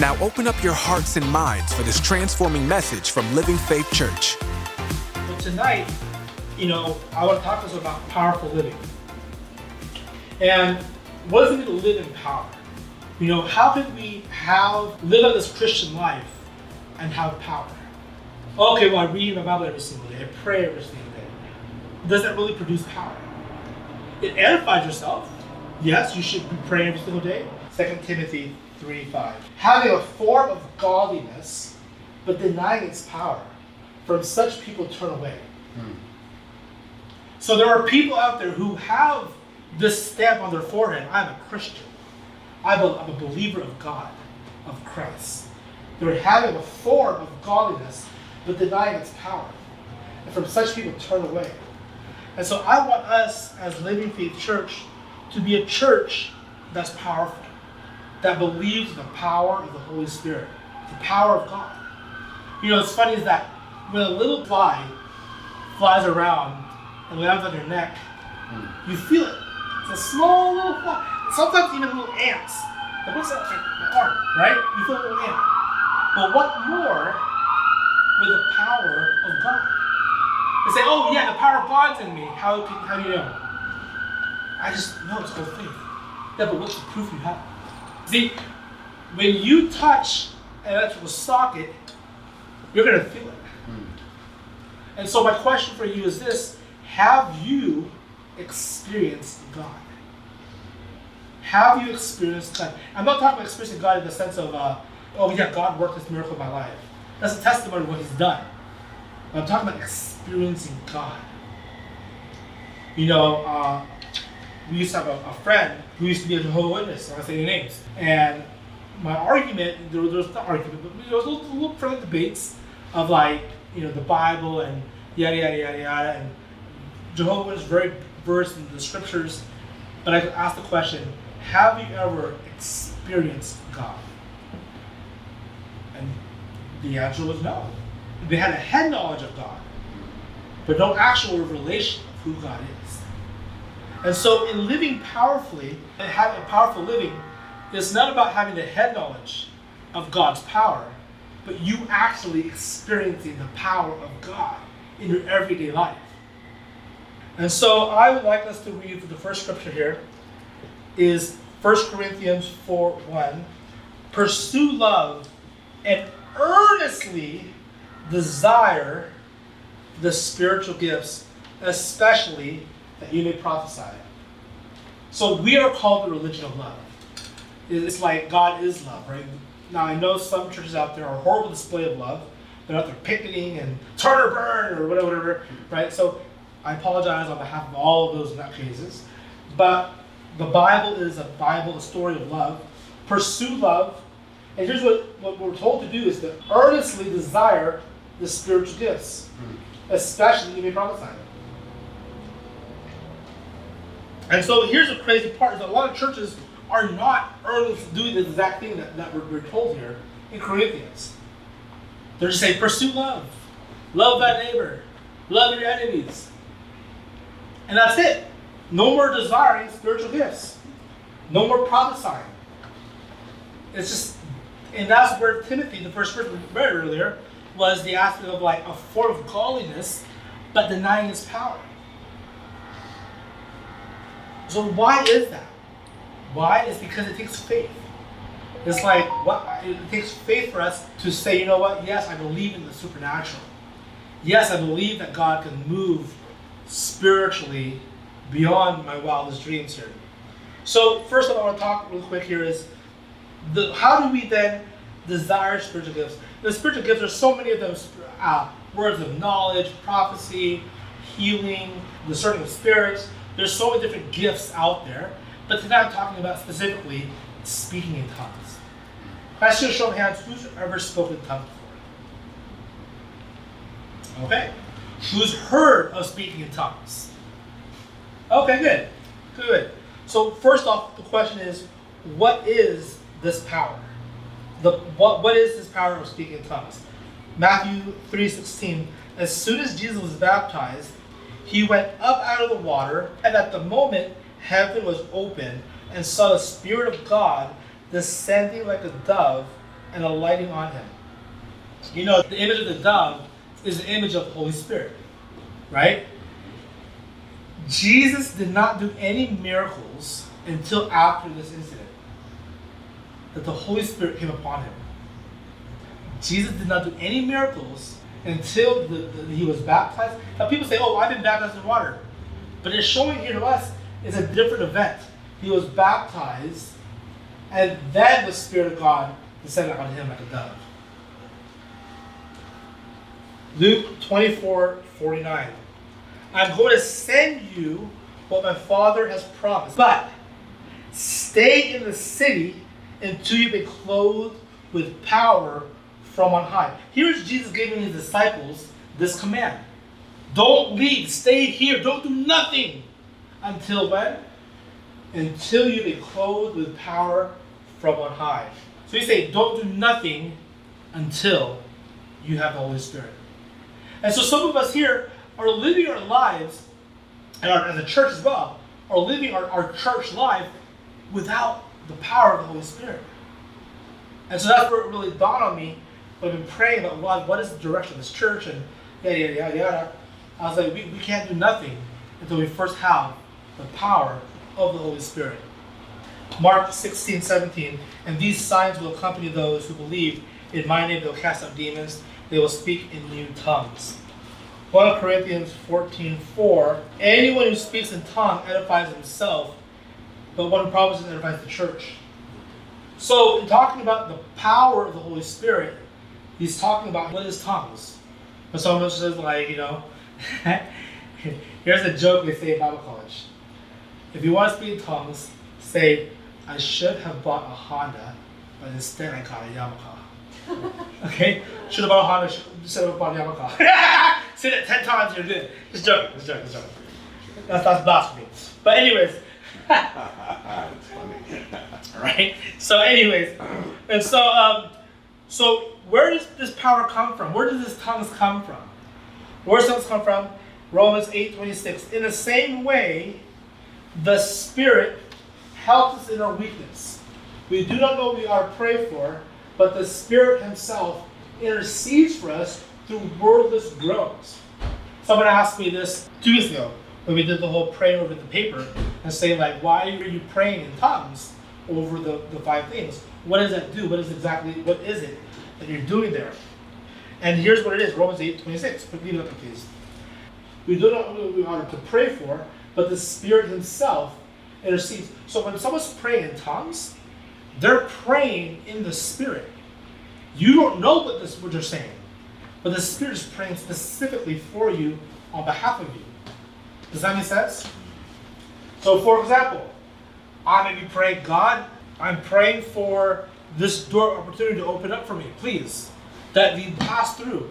Now open up your hearts and minds for this transforming message from Living Faith Church. But tonight, you know, I want to talk to us about powerful living. And what does it mean to live in power? You know, how can we have live out this Christian life and have power? Okay, well, I read my Bible every single day. I pray every single day. Does that really produce power? It edifies yourself. Yes, you should be praying every single day. Second Timothy 3 5. Having a form of godliness, but denying its power. From such people turn away. Hmm. So there are people out there who have this stamp on their forehead I'm a Christian. I'm a, I'm a believer of God, of Christ. They're having a form of godliness, but denying its power. And from such people turn away. And so I want us as Living Faith Church to be a church that's powerful, that believes in the power of the Holy Spirit, the power of God. You know, it's funny is that when a little fly flies around and lands on your neck, you feel it. It's a small little fly. Sometimes even little ants. What's that? Like my arm, right? You feel a little ant. But what more with the power of God? They say, oh yeah, the power of God's in me. How, can, how do you know? I just know it's called faith. Yeah, but what's the proof you have? See, when you touch an electrical socket, you're going to feel it. And so my question for you is this Have you experienced God? Have you experienced God? I'm not talking about experiencing God in the sense of, uh, oh yeah, God worked this miracle in my life. That's a testimony of what He's done. But I'm talking about experiencing God. You know, uh, we used to have a, a friend who used to be a Jehovah's Witness. I'm not saying names. And my argument, there was, not argument, but there was little, little friendly debates of like, you know, the Bible and yada yada yada yada. And Jehovah was very versed in the scriptures. But I asked the question, have you ever experienced God? And the answer was no. They had a head knowledge of God, but no actual revelation of who God is. And so, in living powerfully and having a powerful living, it's not about having the head knowledge of God's power, but you actually experiencing the power of God in your everyday life. And so, I would like us to read the first scripture here is 1 Corinthians 4 1. Pursue love and earnestly desire the spiritual gifts, especially that you may prophesy. So we are called the religion of love. It's like God is love, right? Now I know some churches out there are a horrible display of love. They're out there picketing and turn or burn or whatever, whatever, right? So I apologize on behalf of all of those nutcases. But the Bible is a Bible, a story of love. Pursue love. And here's what, what we're told to do is to earnestly desire the spiritual gifts, hmm. especially you may prophesy. And so here's the crazy part: is a lot of churches are not earnestly doing the exact thing that, that we're, we're told here in Corinthians. They're just saying, pursue love, love thy neighbor, love your enemies, and that's it. No more desiring spiritual gifts, no more prophesying. It's just, and that's where Timothy, the first verse we read earlier, was the aspect of like a form of godliness, but denying its power. So why is that? Why? It's because it takes faith. It's like what it takes faith for us to say, you know what? Yes, I believe in the supernatural. Yes, I believe that God can move spiritually beyond my wildest dreams here. So first of all, I want to talk real quick here is the how do we then desire spiritual gifts? The spiritual gifts, are so many of them uh, words of knowledge, prophecy, healing, discerning of spirits. There's so many different gifts out there. But tonight I'm talking about specifically speaking in tongues. Question show of hands, who's ever spoken in tongues before? Okay. Who's heard of speaking in tongues? Okay, good. Good. So first off, the question is, what is this power? The what what is this power of speaking in tongues? Matthew 3:16. As soon as Jesus was baptized, he went up out of the water, and at the moment heaven was opened, and saw the Spirit of God descending like a dove and alighting on him. You know, the image of the dove is the image of the Holy Spirit, right? Jesus did not do any miracles until after this incident that the Holy Spirit came upon him. Jesus did not do any miracles until the, the, he was baptized. Now people say, "Oh, I've been baptized in water," but it's showing here to us is a different event. He was baptized, and then the Spirit of God descended on him like a dove. Luke 24, 49. I'm going to send you what my Father has promised, but stay in the city until you've been clothed with power from on high. Here's Jesus giving his disciples this command. Don't leave, stay here, don't do nothing until when? Until you be clothed with power from on high. So you say, don't do nothing until you have the Holy Spirit. And so some of us here are living our lives, and our, as a church as well, are living our, our church life without the power of the Holy Spirit. And so that's where it really dawned on me. I've been praying about God, what is the direction of this church, and yada, yada, yada, yada. I was like, we, we can't do nothing until we first have the power of the Holy Spirit. Mark 16, 17, and these signs will accompany those who believe. In my name they'll cast out demons, they will speak in new tongues. 1 Corinthians 14, 4, anyone who speaks in tongue edifies himself, but one who prophesies edifies the church. So, in talking about the power of the Holy Spirit, he's talking about what is tongues. But someone says, like, you know, here's a joke they say in Bible college. If you want to speak in tongues, say, I should have bought a Honda, but instead I got a Yamaha. okay? Should have bought a Honda, should have bought a Yamaha. Say that 10 times, you're good. Just joking, just joking, just joking. That's, that's blasphemy. But anyways. That's funny. right? So anyways, and so, um, so where does this power come from? Where does this tongues come from? Where does tongues come from? Romans 8, 26. In the same way, the Spirit helps us in our weakness. We do not know what we are to pray for, but the Spirit Himself intercedes for us through wordless groans. Someone asked me this two weeks ago when we did the whole prayer over the paper and saying like, why are you praying in tongues over the, the five things? What does that do? What is exactly what is it that you're doing there? And here's what it is, Romans 8, 26. Leave it up, please. We do not know what we are to pray for, but the Spirit Himself intercedes. So when someone's praying in tongues, they're praying in the Spirit. You don't know what this what they're saying, but the Spirit is praying specifically for you on behalf of you. Does that make sense? So, for example, I may be praying, God, I'm praying for this door opportunity to open up for me, please, that we pass through.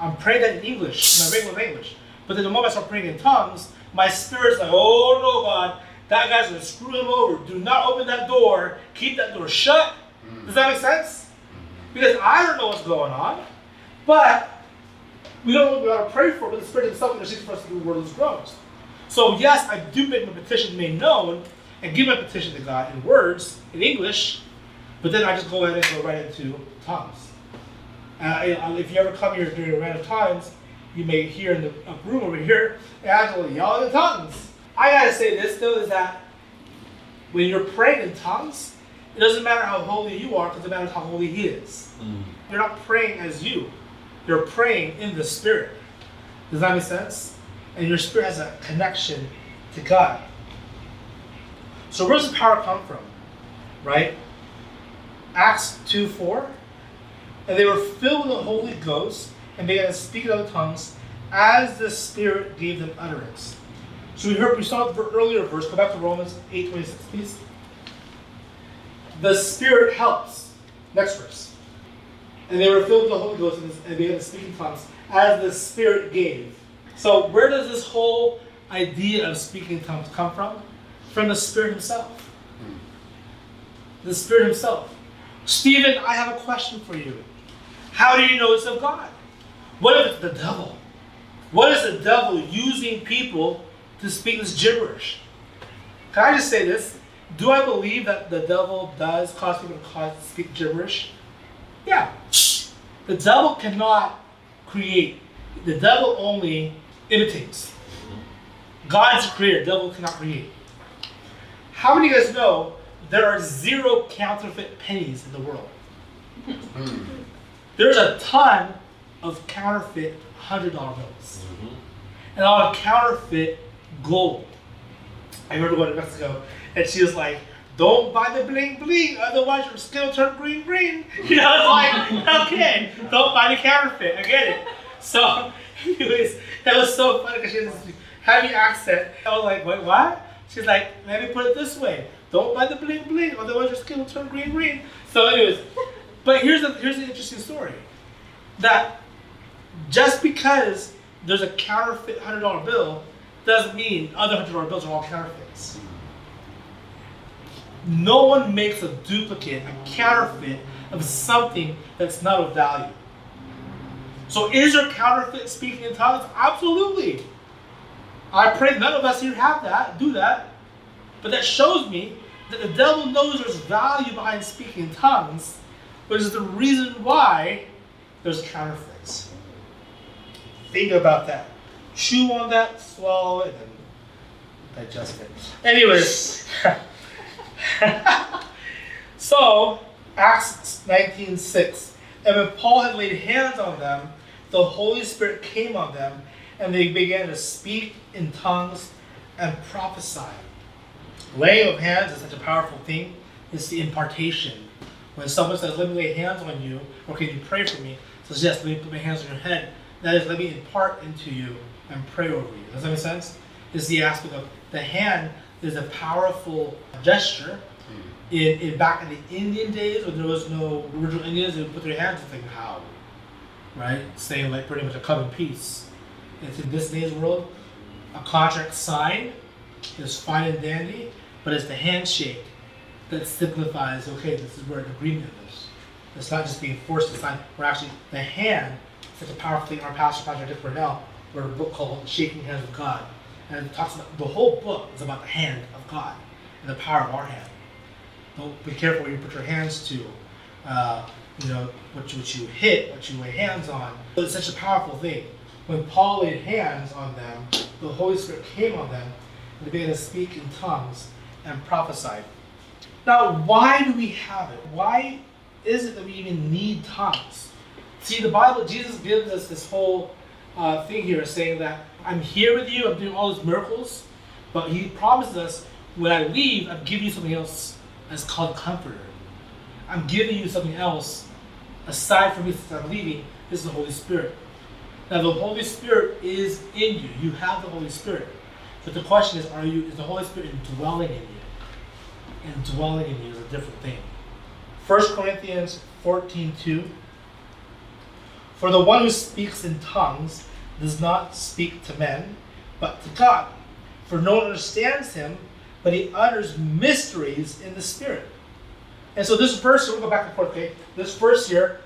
I'm praying that in English, my regular language. But then the moment I start praying in tongues, my spirit's like, oh no, God, that guy's gonna screw him over. Do not open that door. Keep that door shut. Mm-hmm. Does that make sense? Because I don't know what's going on, but we don't know what we ought to pray for, but the Spirit Himself intercedes for us to do wordless groans. So yes, I do make my petition made known and give my petition to God in words, in English, but then I just go ahead and go right into tongues. Uh, if you ever come here during a random times, you may hear in the room over here, Angela yelling in tongues. I gotta say this though is that when you're praying in tongues, it doesn't matter how holy you are, it matters how holy He is. Mm. You're not praying as you, you're praying in the Spirit. Does that make sense? And your spirit has a connection to God. So where does the power come from? Right? Acts 2 4. And they were filled with the Holy Ghost and began to speak in other tongues as the Spirit gave them utterance. So we heard we saw the earlier verse. Go back to Romans 8 26, please. The Spirit helps. Next verse. And they were filled with the Holy Ghost and, began to speak in tongues as the Spirit gave. So, where does this whole idea of speaking in tongues come from? From the Spirit Himself. The Spirit Himself. Stephen, I have a question for you. How do you know it's of God? What if the devil? What is the devil using people to speak this gibberish? Can I just say this? Do I believe that the devil does cause people to speak gibberish? Yeah. The devil cannot create. The devil only imitates. God's creator. Devil cannot create. How many of you guys know there are zero counterfeit pennies in the world? Hmm. There's a ton of counterfeit hundred dollar bills, mm-hmm. and a lot of counterfeit gold. I remember going to Mexico, and she was like, "Don't buy the bling bling, otherwise your skin will turn green green." You know, it's like, okay, don't buy the counterfeit. I get it. So, anyways, that was so funny because she has this heavy accent. I was like, "Wait, what?" She's like, "Let me put it this way: Don't buy the bling bling, otherwise your skin will turn green green." So, anyways, but here's a here's an interesting story that just because there's a counterfeit hundred dollar bill doesn't mean other hundred dollar bills are all counterfeits. No one makes a duplicate, a counterfeit of something that's not of value. So is there counterfeit speaking in tongues? Absolutely. I pray none of us here have that, do that. But that shows me that the devil knows there's value behind speaking in tongues, which is the reason why there's counterfeits. Think about that. Chew on that, swallow it, and digest it. Anyways, so Acts 19:6, and when Paul had laid hands on them, the Holy Spirit came on them, and they began to speak in tongues and prophesy. Laying of hands is such a powerful thing. It's the impartation. When someone says, "Let me lay hands on you," or "Can you pray for me?" says, "Yes, let me put my hands on your head." That is, let me impart into you and pray over you. Does that make sense? Is the aspect of the hand is a powerful gesture. Hmm. In, in back in the Indian days when there was no original Indians, they would put their hands and think how, right? Saying like pretty much a come in peace. It's in this day's world, a contract signed is fine and dandy, but it's the handshake that signifies okay, this is where an agreement is. It's not just being forced to sign. We're actually the hand. Such a powerful thing. Our pastor, Pastor Dick Bernal, wrote a book called Shaking Hands with God, and it talks about the whole book is about the hand of God and the power of our hand. Don't be careful where you put your hands to. Uh, you know what you, what you hit, what you lay hands on. It's such a powerful thing. When Paul laid hands on them, the Holy Spirit came on them, and they began to speak in tongues and prophesied. Now, why do we have it? Why is it that we even need tongues? See, the Bible, Jesus gives us this whole uh, thing here saying that I'm here with you, I'm doing all these miracles, but He promises us when I leave, I'm giving you something else that's called Comforter. I'm giving you something else aside from me since I'm leaving. This is the Holy Spirit. Now, the Holy Spirit is in you. You have the Holy Spirit. But the question is, are you is the Holy Spirit dwelling in you? And dwelling in you is a different thing. 1 Corinthians 14 2. For the one who speaks in tongues does not speak to men, but to God. For no one understands him, but he utters mysteries in the Spirit. And so this verse, we'll go back and forth, okay? This verse here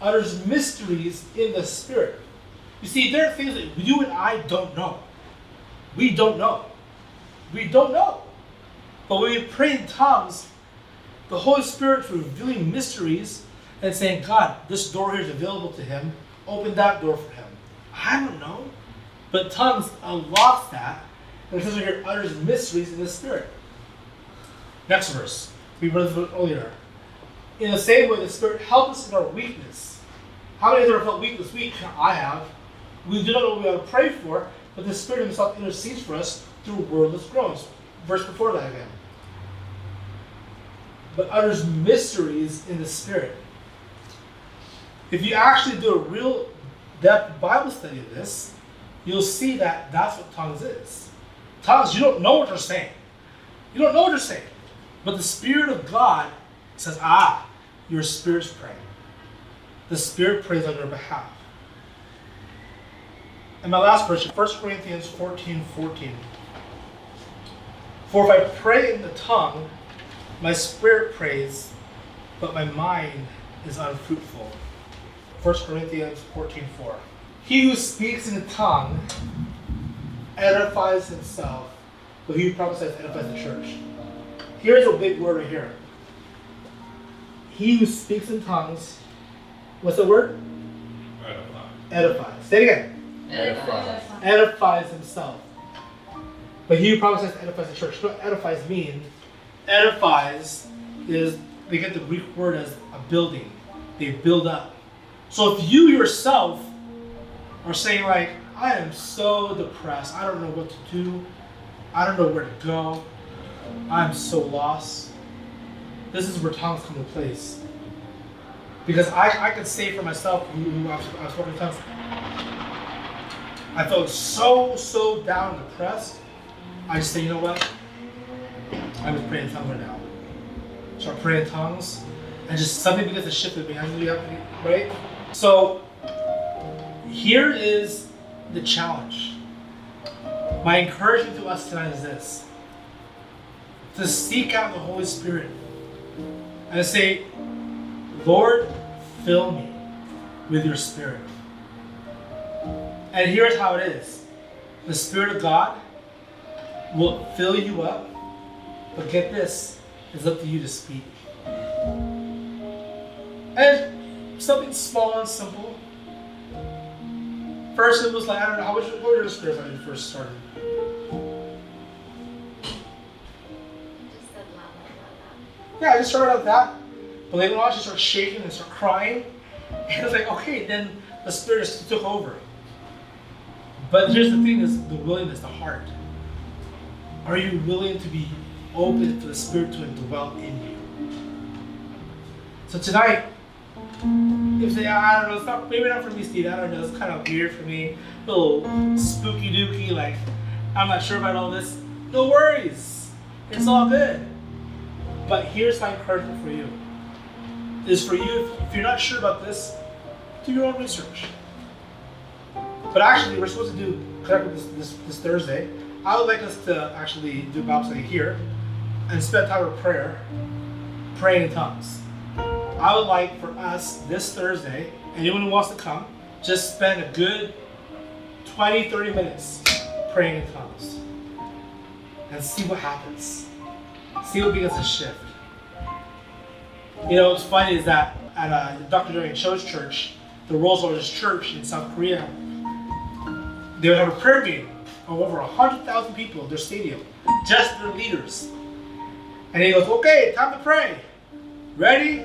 utters mysteries in the Spirit. You see, there are things that you and I don't know. We don't know. We don't know. But when we pray in tongues, the Holy Spirit's revealing mysteries and saying, God, this door here is available to him. Open that door for him. I don't know. But tongues unlocks that. And it says here, utters mysteries in the Spirit. Next verse. We read this earlier. In the same way, the Spirit helps us in our weakness. How many of you have felt weak this week? I have. We do not know what we ought to pray for, but the Spirit Himself intercedes for us through wordless groans. Verse before that again. But utters mysteries in the Spirit. If you actually do a real depth Bible study of this, you'll see that that's what tongues is. Tongues, you don't know what they're saying. You don't know what they're saying. But the Spirit of God says, ah, your spirit's praying. the Spirit prays on your behalf. And my last verse, 1 Corinthians 14 14. For if I pray in the tongue, my spirit prays, but my mind is unfruitful. 1 Corinthians 14 4. He who speaks in the tongue edifies himself, but he who prophesies edifies the church. Here's a big word right here. He who speaks in tongues, what's the word? Edify. Edifies. Say it again. Edify. Edifies himself. But he who prophesies edifies the church. What edifies mean? Edifies is they get the Greek word as a building. They build up. So if you yourself are saying like, I am so depressed, I don't know what to do, I don't know where to go, I'm so lost. This is where tongues come into place. Because I, I can say for myself, who, who I've, I've spoken tongues, I felt so, so down and depressed. I just say, you know what? I was praying in tongues right now. Start praying in tongues, and just something begins to shift in me. I right? So, here is the challenge. My encouragement to us tonight is this to seek out the Holy Spirit and say, Lord, fill me with your Spirit. And here's how it is the Spirit of God will fill you up, but get this, it's up to you to speak. And something small and simple. First, it was like, I don't know, how much, what were your spirits when you first started? Yeah, I just started out that. But later on, she started shaking and started crying. And I was like, okay, then the spirit took over. But here's the thing is the willingness, the heart. Are you willing to be open for the spirit to dwell in you? So tonight, if say, I don't know, it's not maybe not for me, Steve. I don't know, it's kind of weird for me. A little spooky dooky, like I'm not sure about all this. No worries. It's all good. But here's my encouragement for you. Is for you, if you're not sure about this, do your own research. But actually, we're supposed to do this, this, this Thursday. I would like us to actually do Bible here and spend time with prayer, praying in tongues. I would like for us this Thursday, anyone who wants to come, just spend a good 20, 30 minutes praying in tongues and see what happens. See what begins to shift. You know, what's funny is that at uh, Dr. Dorian Cho's church, the Rolls Royce Church in South Korea, they would have a prayer meeting of over 100,000 people in their stadium, just their leaders. And he goes, okay, time to pray. Ready?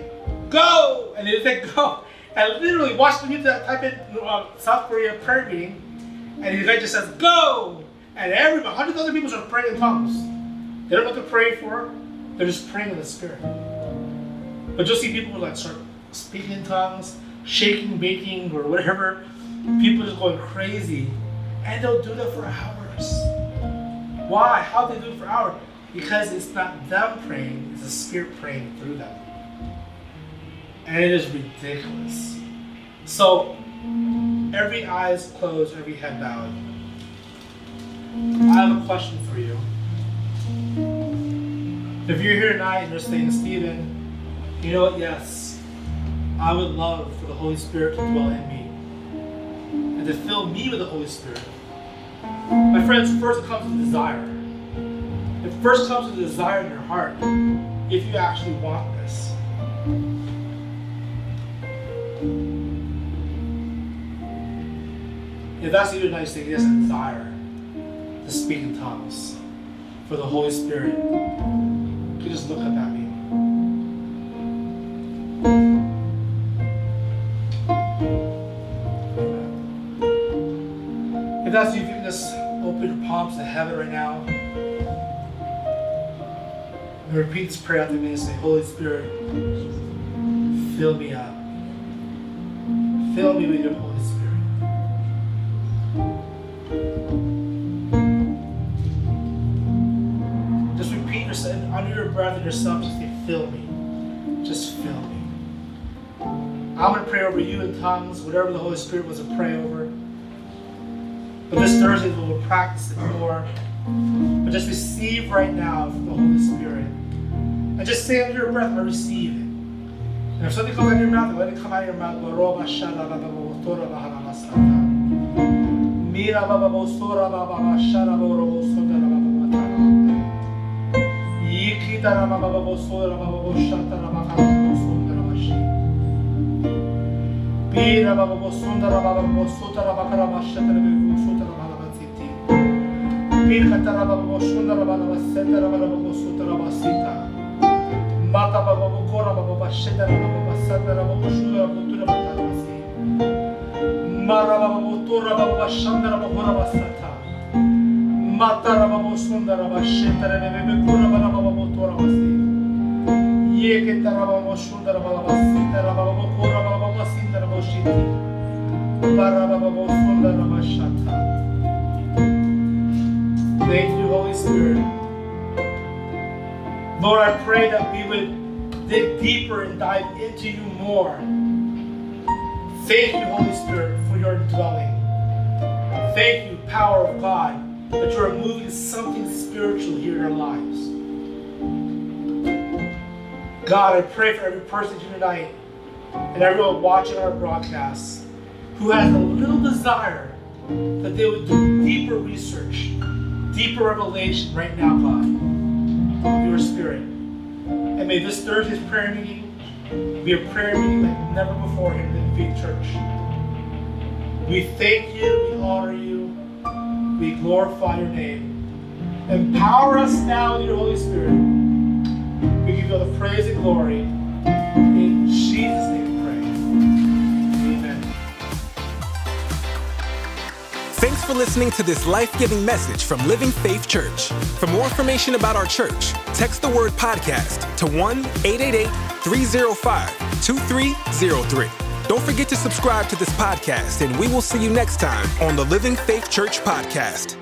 Go! And they say, go. And literally watch the music type in uh, South Korea prayer meeting, and the guy just says, go! And every 100,000 people start praying in tongues. They don't know what to pray for, they're just praying in the Spirit. But you'll see people like start speaking in tongues, shaking, baking, or whatever. People just going crazy. And they'll do that for hours. Why? How they do it for hours? Because it's not them praying, it's the Spirit praying through them. And it is ridiculous. So, every eye is closed, every head bowed. I have a question for you. If you're here tonight and you're saying, Stephen, you know what? Yes, I would love for the Holy Spirit to dwell in me and to fill me with the Holy Spirit. My friends, first comes the desire. It first comes the desire in your heart if you actually want this. If that's you tonight, saying yes, a desire to speak in tongues for the Holy Spirit, you just look up at me. That's you, if you can just open your palms to heaven right now. And repeat this prayer after me and say, Holy Spirit, fill me up. Fill me with your Holy Spirit. Just repeat yourself under your breath and yourself, just say, fill me. Just fill me. I'm gonna pray over you in tongues, whatever the Holy Spirit was to pray over. But this Thursday we will practice it more. But just receive right now from the Holy Spirit. And just say under your breath, I receive it. And if something comes out of your mouth, let it come out of your mouth. Baba baba baba. Para baba bosunda rabashata. Thank you, Holy Spirit. Lord, I pray that we would dig deeper and dive into you more. Thank you, Holy Spirit, for your dwelling. Thank you, power of God, that you are moving something spiritual here in our lives. God, I pray for every person here tonight and everyone watching our broadcast who has a little desire that they would do deeper research, deeper revelation right now, God, your Spirit. And may this Thursday's prayer meeting be a prayer meeting like never before here in the Church. We thank you, we honor you, we glorify your name. Empower us now with your Holy Spirit. We give you all the praise and glory. For listening to this life giving message from Living Faith Church. For more information about our church, text the word podcast to 1 888 305 2303. Don't forget to subscribe to this podcast, and we will see you next time on the Living Faith Church podcast.